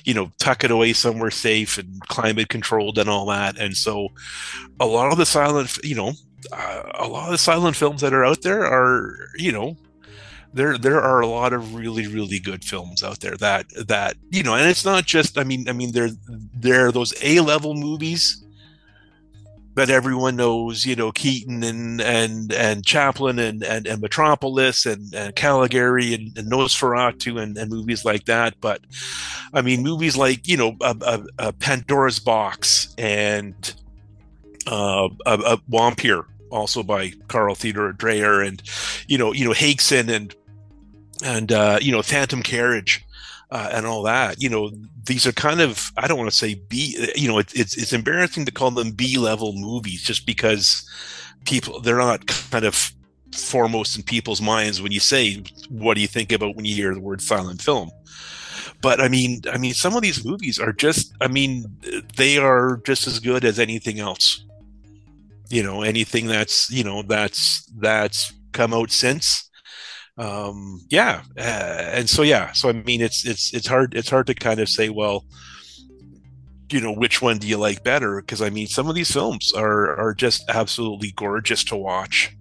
you know tuck it away somewhere safe and climate controlled and all that and so a lot of the silent you know uh, a lot of the silent films that are out there are you know there there are a lot of really really good films out there that that you know and it's not just i mean i mean there there are those a level movies that everyone knows you know keaton and and and chaplin and and, and metropolis and, and caligari and, and nosferatu and, and movies like that. But i mean movies like you know a, a, a pandora's box and uh, a, a Vampyr, also by Carl Theodor Dreyer, and you know, you know, Häxan and and uh, you know, Phantom Carriage. Uh, and all that, you know, these are kind of I don't want to say B, you know, it, it's it's embarrassing to call them B level movies just because people they're not kind of foremost in people's minds when you say what do you think about when you hear the word silent film but i mean i mean some of these movies are just i mean they are just as good as anything else you know anything that's you know that's that's come out since. Um yeah uh, and so yeah so i mean it's it's it's hard it's hard to kind of say well you know which one do you like better? Because i mean some of these films are are just absolutely gorgeous to watch.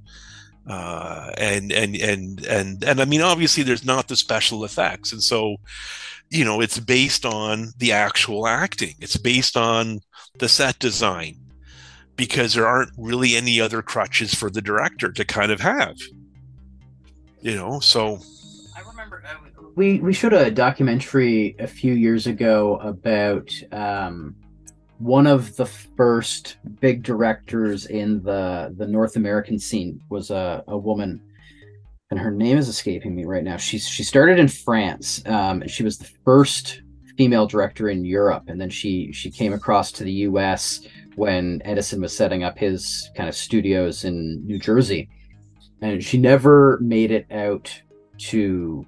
Uh and and and and and i mean obviously there's not the special effects. And so you know it's based on the actual acting. It's based on the set design because there aren't really any other crutches for the director to kind of have you know so I remember uh, we we showed a documentary a few years ago about um, one of the first big directors in the the North American scene was a, a woman, and her name is escaping me right now. She's she started in France. Um, and she was the first female director in Europe, and then she she came across to the U.S. when Edison was setting up his kind of studios in New Jersey and she never made it out to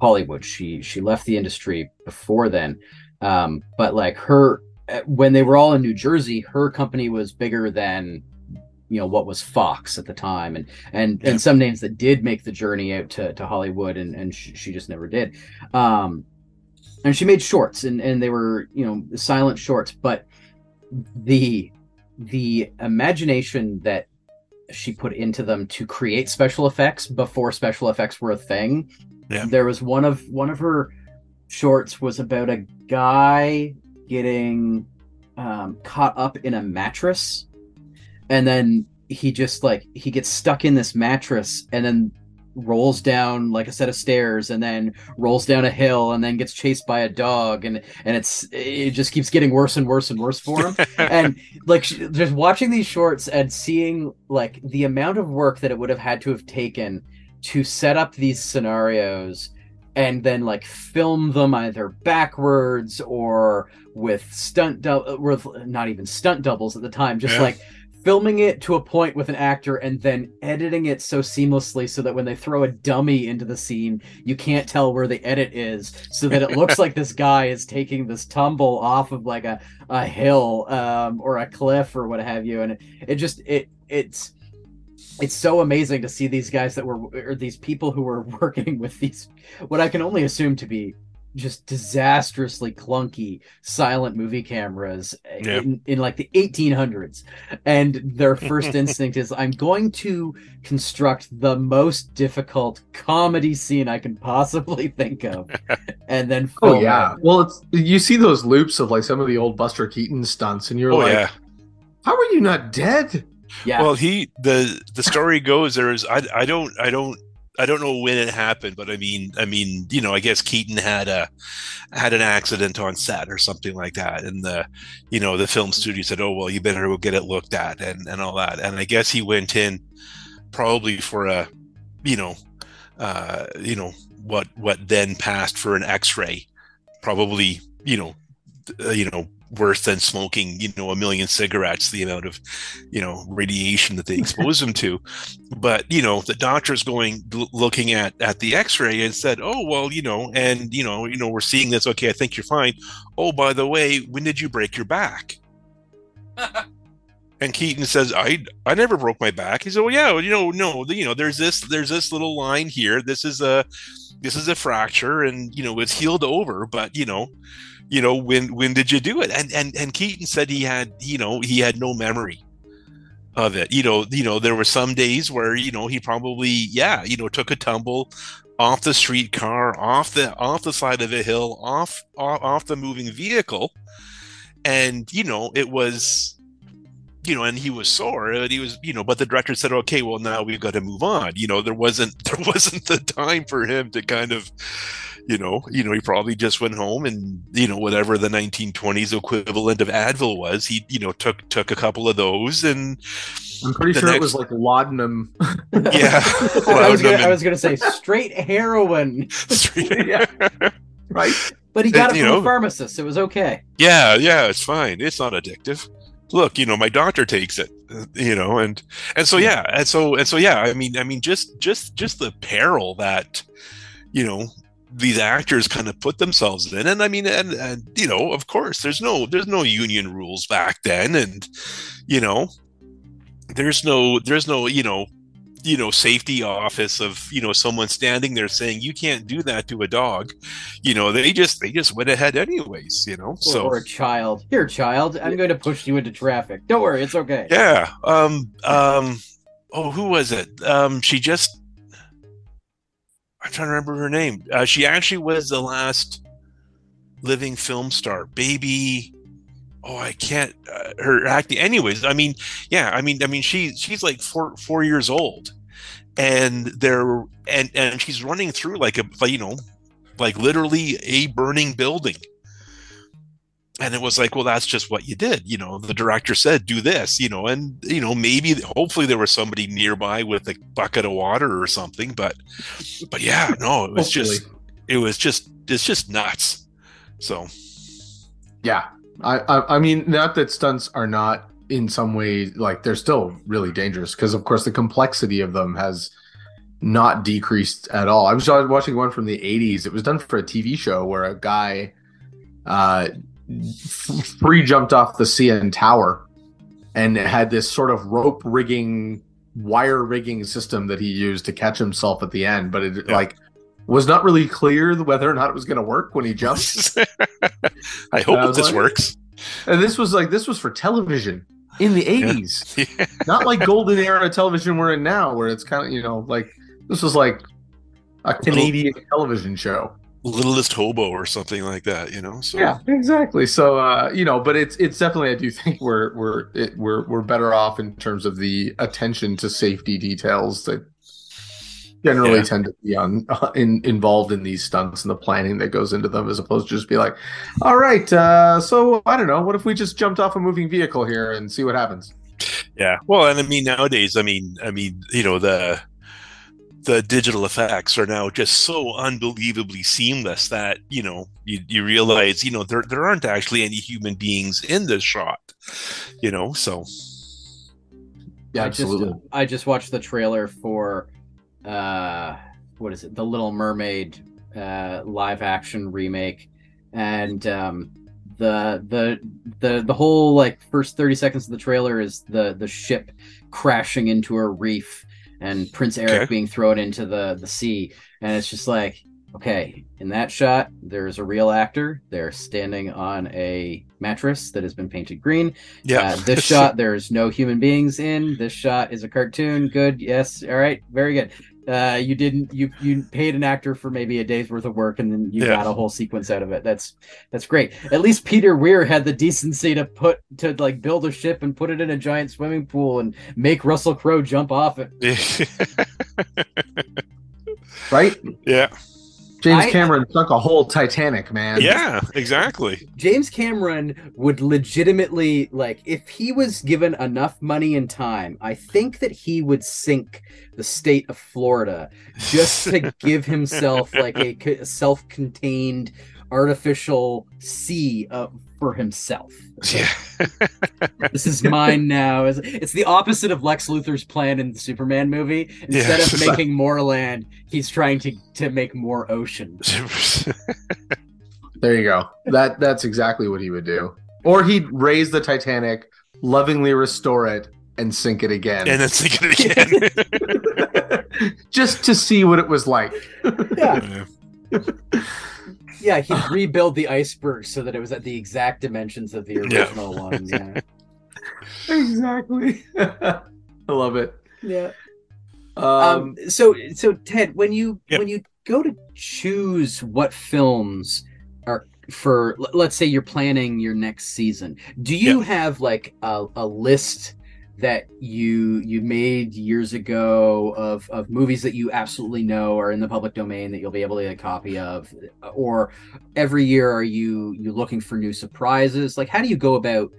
Hollywood. She she left the industry before then. Um, but like her when they were all in New Jersey, her company was bigger than you know what was Fox at the time, and and and some names that did make the journey out to, to Hollywood, and and she, she just never did. Um, and she made shorts, and and they were you know silent shorts, but the the imagination that she put into them to create special effects before special effects were a thing. Yeah. There was one of one of her shorts was about a guy getting um, caught up in a mattress, and then he just like he gets stuck in this mattress, and then rolls down like a set of stairs and then rolls down a hill and then gets chased by a dog and and it's it just keeps getting worse and worse and worse for him and like just watching these shorts and seeing like the amount of work that it would have had to have taken to set up these scenarios and then like film them either backwards or with stunt dou- uh, with not even stunt doubles at the time just Yeah. like filming it to a point with an actor and then editing it so seamlessly so that when they throw a dummy into the scene you can't tell where the edit is so that it looks like this guy is taking this tumble off of like a a hill um, or a cliff or what have you. And it, it just it it's it's so amazing to see these guys that were or these people who were working with these what I can only assume to be just disastrously clunky silent movie cameras Yeah. in, in like the 1800s and their first instinct is i'm going to construct the most difficult comedy scene i can possibly think of and then Oh yeah. it. Well, it's you see those loops of like some of the old Buster Keaton stunts, and you're Oh like, yeah. "How are you not dead?" yeah Well, he the the story goes there is I I don't I don't I don't know when it happened, but I mean I mean you know I guess Keaton had a had an accident on set or something like that, and the you know the film studio said, oh well, you better go get it looked at and and all that, and I guess he went in probably for a you know uh you know what what then passed for an X-ray, probably you know uh, you know worse than smoking you know a million cigarettes the amount of you know radiation that they expose them to but you know the doctor's going looking at at the x-ray and said oh well you know and you know you know we're seeing this okay i think you're fine oh by the way when did you break your back and keaton says i i never broke my back he said well yeah you know no you know there's this there's this little line here this is a this is a fracture and you know it's healed over but you know you know when when did you do it? And and and keaton said he had you know he had no memory of it. You know you know there were some days where you know he probably yeah you know took a tumble off the streetcar off the off the side of a hill off off, off the moving vehicle. And you know it was you know and he was sore and he was you know but the director said okay well now we've got to move on. You know there wasn't there wasn't the time for him to kind of you know, you know, he probably just went home and you know whatever the 1920s equivalent of Advil was, he you know took took a couple of those and I'm pretty The sure it was like laudanum. yeah, I was, gonna, laudanum I was gonna say straight heroin Yeah. right? but he got And, it from know- a pharmacist it was okay yeah, yeah, it's fine. It's not addictive. Look, you know, my doctor takes it, uh, you know, and and so yeah, and so and so yeah. I mean, I mean, just just just the peril that you know these actors kind of put themselves in, and I mean, and and you know, of course, there's no there's no union rules back then, and you know, there's no there's no you know you know safety office of you know someone standing there saying you can't do that to a dog. You know they just they just went ahead anyways you know or, so or a child. Here child i'm going to push you into traffic. Don't worry it's okay. Yeah um um oh who was it? Um she just i'm trying to remember her name. Uh, she actually was the last living film star. Baby oh i can't uh, her acting. Anyways i mean yeah i mean i mean she she's like four four years old. And they're and and she's running through like a you know like literally a burning building and it was like well that's just what you did you know the director said do this you know and you know maybe hopefully there was somebody nearby with a bucket of water or something but but yeah no it was just it was just it's just nuts so Yeah. I, I I mean, not that stunts are not in some way like they're still really dangerous because of course the complexity of them has not decreased at all. I was watching one from the 80s. It was done for a TV show where a guy uh free jumped off the CN tower and had this sort of rope rigging wire rigging system that he used to catch himself at the end, but it Yeah. like was not really clear whether or not it was going to work when he jumped. i hope I this like- works And this was like this was for television in the 80s. Yeah. Not like golden era television we're in now where it's kind of, you know, like this was like a Canadian television show. Littlest hobo or something like that you know so Yeah, exactly. So uh, you know, but it's it's definitely I do think we're we're it, we're we're better off in terms of the attention to safety details that generally Yeah. tend to be on in, involved in these stunts and the planning that goes into them as opposed to just be like, all right, uh, so I don't know, what if we just jumped off a moving vehicle here and see what happens? Yeah. Well, and I mean nowadays, I mean, I mean, you know, the the digital effects are now just so unbelievably seamless that you know you, you realize you know there there aren't actually any human beings in this shot, you know. So Yeah, I. Just, I just watched the trailer for uh what is it? The Little Mermaid uh live action remake and um the the the the whole like first 30 seconds of the trailer is the the ship crashing into a reef and Prince Eric Okay. being thrown into the the sea. And it's just like okay in that shot there's a real actor. They're standing on a mattress that has been painted green. Yeah. uh, this shot there's no human beings in. This shot is a cartoon. Good. Yes. All right. Very good uh, you didn't you you paid an actor for maybe a day's worth of work and then you Yeah. got a whole sequence out of it that's that's great at least peter weir had the decency to put to like build a ship and put it in a giant swimming pool and make russell crowe jump off it Right? yeah. James I- Cameron sunk a whole Titanic, man. Yeah. Exactly. James Cameron would legitimately like if he was given enough money and time, I think that he would sink the state of Florida just to give himself like a co- self-contained artificial sea uh, for himself. Yeah. This is mine now. It's, it's the opposite of Lex Luthor's plan in the Superman movie. Instead Yeah. of making more land, he's trying to to make more ocean. There you go. That that's exactly what he would do. Or he'd raise the Titanic, lovingly restore it, and sink it again. and then sink it again. just to see what it was like. Yeah. Yeah. Yeah, he'd rebuild the iceberg so that it was at the exact dimensions of the Yeah. original one. Yeah. exactly. I love it. yeah. Um, Um, so so Ted, when you Yep. when you go to choose what films are for let's say you're planning your next season, do you have like a, a list that you you made years ago of of movies that you absolutely know are in the public domain that you'll be able to get a copy of or every year are you you looking for new surprises like how do you go about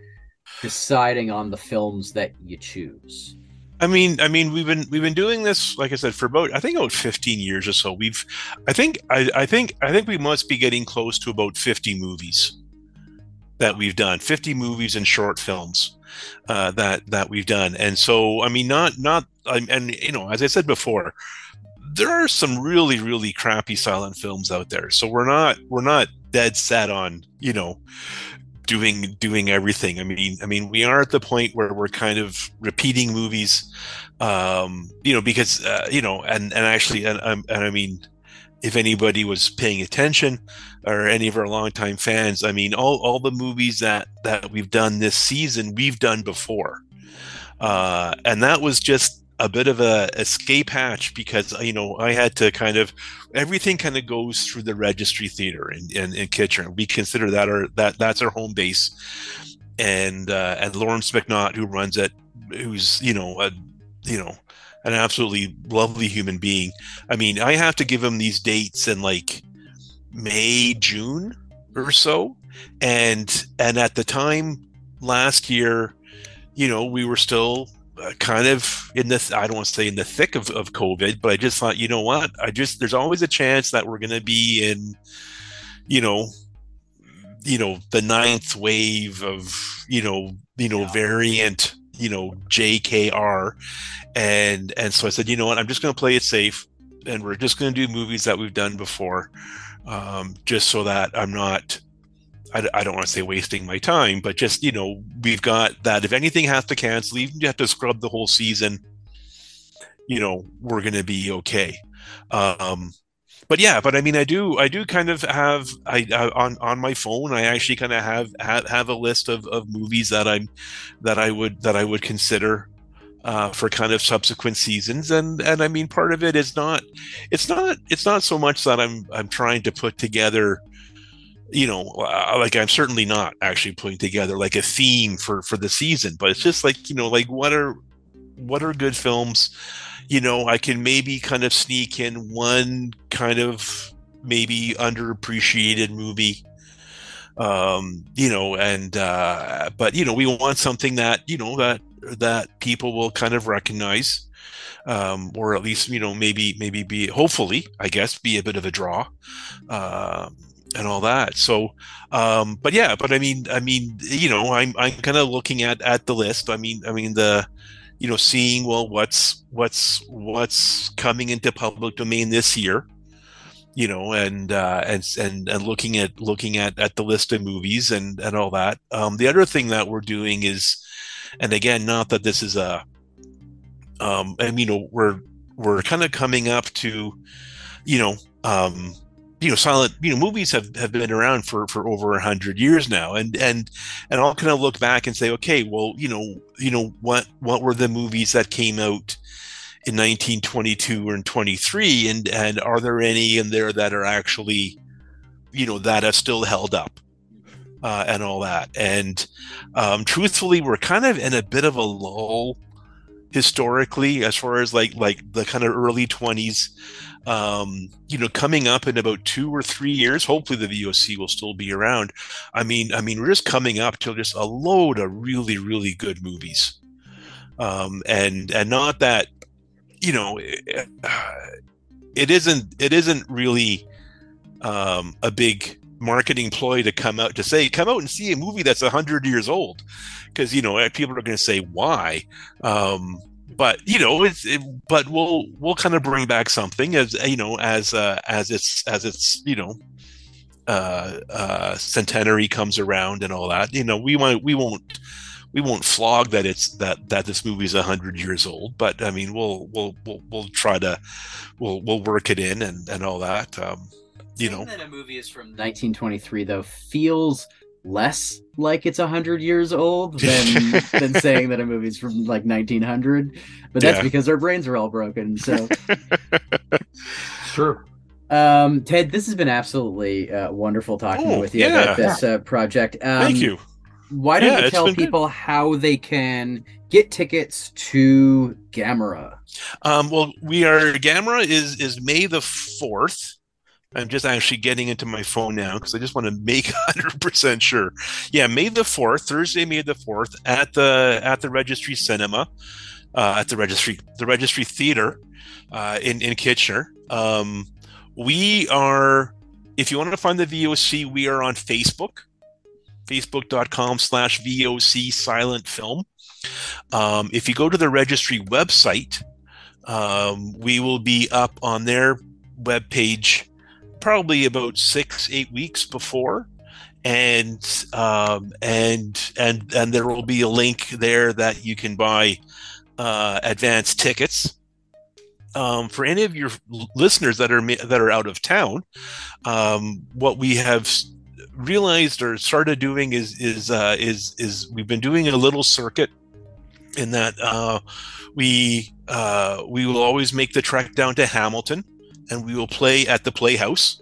deciding on the films that you choose I mean, I mean, we've been we've been doing this, like I said, for about I think about 15 years or so. We've, I think, I, I think, I think we must be getting close to about 50 movies that we've done. 50 movies and short films uh, that that we've done. And so, I mean, not not, and you know, as I said before, there are some really really crappy silent films out there. So we're not we're not dead set on you know doing doing everything. I mean, I mean, we are at the point where we're kind of repeating movies, um, you know, because uh, you know, and and actually, and, and I mean, if anybody was paying attention, or any of our longtime fans, I mean, all all the movies that that we've done this season, we've done before, uh, and that was just a bit of a escape hatch because you know I had to kind of everything kind of goes through the registry theater in, in, in Kitchener. We consider that our that that's our home base, and uh, and Lawrence McNaught who runs it, who's you know a you know an absolutely lovely human being. I mean, I have to give him these dates in like May June or so, and and at the time last year, you know, we were still uh, kind of in the I don't want to say in the thick of, of COVID, but I just thought, you know what? I just there's always a chance that we're going to be in, you know, you know, the ninth wave of you know, you know, Yeah. variant, you know, JKR, and and so I said, you know what? I'm just going to play it safe, and we're just going to do movies that we've done before, um, just so that I'm not I, I don't want to say wasting my time, but just you know, we've got that. If anything has to cancel, even you have to scrub the whole season, you know, we're going to be okay. Um, but yeah, but I mean, I do, I do kind of have, I, I on on my phone, I actually kind of have have, have a list of, of movies that I'm that I would that I would consider uh, for kind of subsequent seasons, and and I mean, part of it is not, it's not, it's not so much that I'm I'm trying to put together you know uh, like i'm certainly not actually putting together like a theme for for the season but it's just like you know like what are what are good films you know i can maybe kind of sneak in one kind of maybe underappreciated movie um you know and uh but you know we want something that you know that that people will kind of recognize um or at least you know maybe maybe be hopefully i guess be a bit of a draw um and all that. So, um, but yeah, but I mean, I mean, you know, I'm I'm kind of looking at at the list. I mean, I mean the, you know, seeing well what's what's what's coming into public domain this year. you know, and uh, and and and looking at looking at at the list of movies and and all that. Um, the other thing that we're doing is, and again, not that this is a, um, I mean, you know, we're we're kind of coming up to, you know, um, you know, silent, you know, movies have, have been around for, for over a hundred years now. And, and, and I'll kind of look back and say, okay, well, you know, you know, what, what were the movies that came out in 1922 and 23? And, and are there any in there that are actually, you know, that have still held up? Uh, and all that. And um, truthfully, we're kind of in a bit of a lull historically, as far as like like the kind of early 20s um, you know, coming up in about two or three years, hopefully the VOC will still be around. I mean, I mean, we're just coming up to just a load of really, really good movies, um, and and not that, you know, it, it isn't it isn't really um, a big marketing ploy to come out to say come out and see a movie that's 100 years old because you know people are going to say why um, but you know, it's it, but we'll we'll kind of bring back something as you know as uh, as it's as it's you know uh, uh, centenary comes around and all that. You know, we want we won't we won't flog that it's that that this movie is hundred years old, but I mean we'll we'll we'll we'll try to we'll we'll work it in and and all that. Um, you know, that a movie is from 1923 though feels less like it's 100 years old than than saying that a movie's from like 1900 but that's yeah. because our brains are all broken so. Sure. Um ted this has been absolutely uh, wonderful talking oh, with you yeah. about this uh, project. Um, thank you. why don't yeah, you tell people good. how they can get tickets to gamera? Um well we are gamera is is may the 4th I'm just actually getting into my phone now because I just want to make 100% sure. Yeah, May the 4th, Thursday, May the 4th at the at the Registry Cinema, uh, at the Registry the Registry Theater uh, in in Kitchener. Um, we are if you want to find the VOC, we are on Facebook, facebook.com slash VOC silent film. Um, if you go to the registry website, um, we will be up on their webpage probably about six eight weeks before. And um, and and and there will be a link there that you can buy uh, advance tickets. Um, for any of your listeners that are that are out of town um, what we have realized or started doing is is uh, is is we've been doing a little circuit in that uh, we uh, we will always make the trek down to Hamilton and we will play at the Playhouse,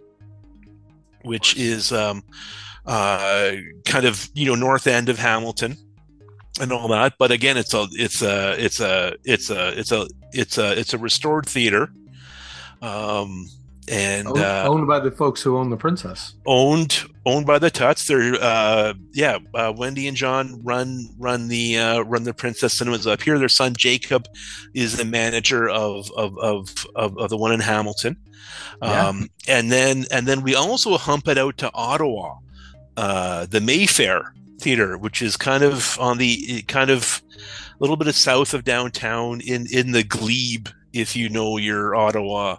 which is um, uh, kind of you know north end of Hamilton and all that. But again, it's a it's a it's a it's a it's a it's a it's a restored theater. Um, and owned, uh, owned, by the folks who own the princess. Owned owned by the Tutts. They're uh, yeah. Uh, Wendy and John run run the uh, run the Princess Cinemas up here. Their son Jacob is the manager of of of of, of the one in Hamilton. Um, yeah. And then and then we also hump it out to Ottawa, uh, the Mayfair Theater, which is kind of on the kind of a little bit of south of downtown in in the glebe, if you know your Ottawa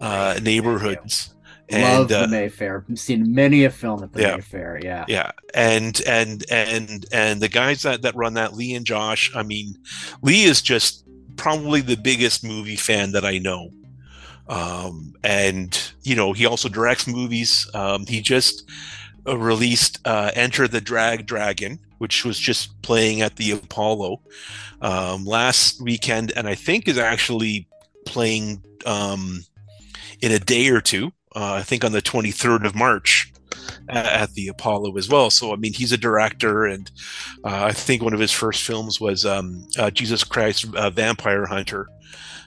uh, neighborhoods. And, Love uh, the Mayfair. I've seen many a film at the yeah, Mayfair. Yeah, yeah, and and and and the guys that that run that, Lee and Josh. I mean, Lee is just probably the biggest movie fan that I know. Um, and you know, he also directs movies. Um, he just uh, released uh, Enter the Drag Dragon, which was just playing at the Apollo um, last weekend, and I think is actually playing um, in a day or two. Uh, I think on the 23rd of March at the Apollo as well. So I mean, he's a director, and uh, I think one of his first films was um, uh, Jesus Christ uh, Vampire Hunter.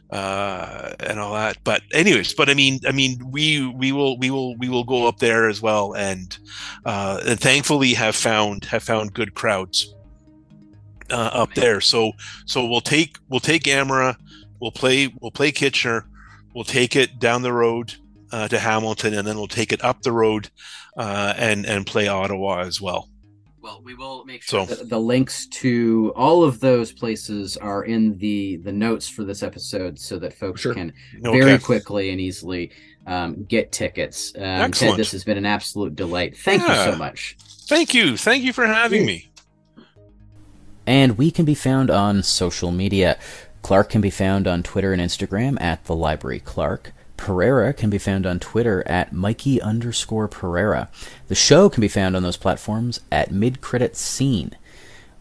Uh, and all that, but anyways, but I mean, I mean, we we will we will we will go up there as well, and uh, and thankfully have found have found good crowds up there. So so we'll take we'll take Gamera, we'll play we'll play Kitchener, we'll take it down the road uh, to Hamilton, and then we'll take it up the road uh, and and play Ottawa as well. Well, we will make sure So- that the links to all of those places are in the the notes for this episode, so that folks Sure. can Okay. very quickly and easily um, get tickets. Um, Ted, Excellent. this has been an absolute delight. Thank you so much. Thank you. Thank you for having me. And we can be found on social media. Clark can be found on Twitter and Instagram at the Library Clark. Pereira can be found on Twitter at Mikey underscore Pereira. The show can be found on those platforms at Mid Credit Scene.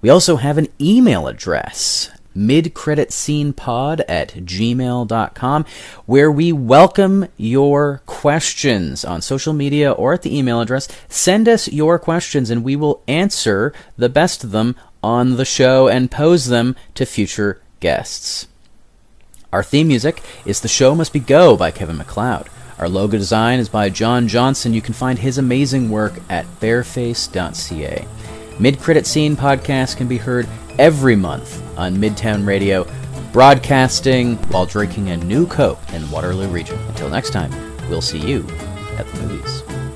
We also have an email address, midcreditscenepod at gmail.com, where we welcome your questions on social media or at the email address. Send us your questions and we will answer the best of them on the show and pose them to future guests. Our theme music is The Show Must Be Go by Kevin MacLeod. Our logo design is by Jon Johnson. You can find his amazing work at bearface.ca. Mid Credit Scene podcast can be heard every month on Midtown Radio, broadcasting while drinking a new Coke in Waterloo region. Until next time, we'll see you at the movies.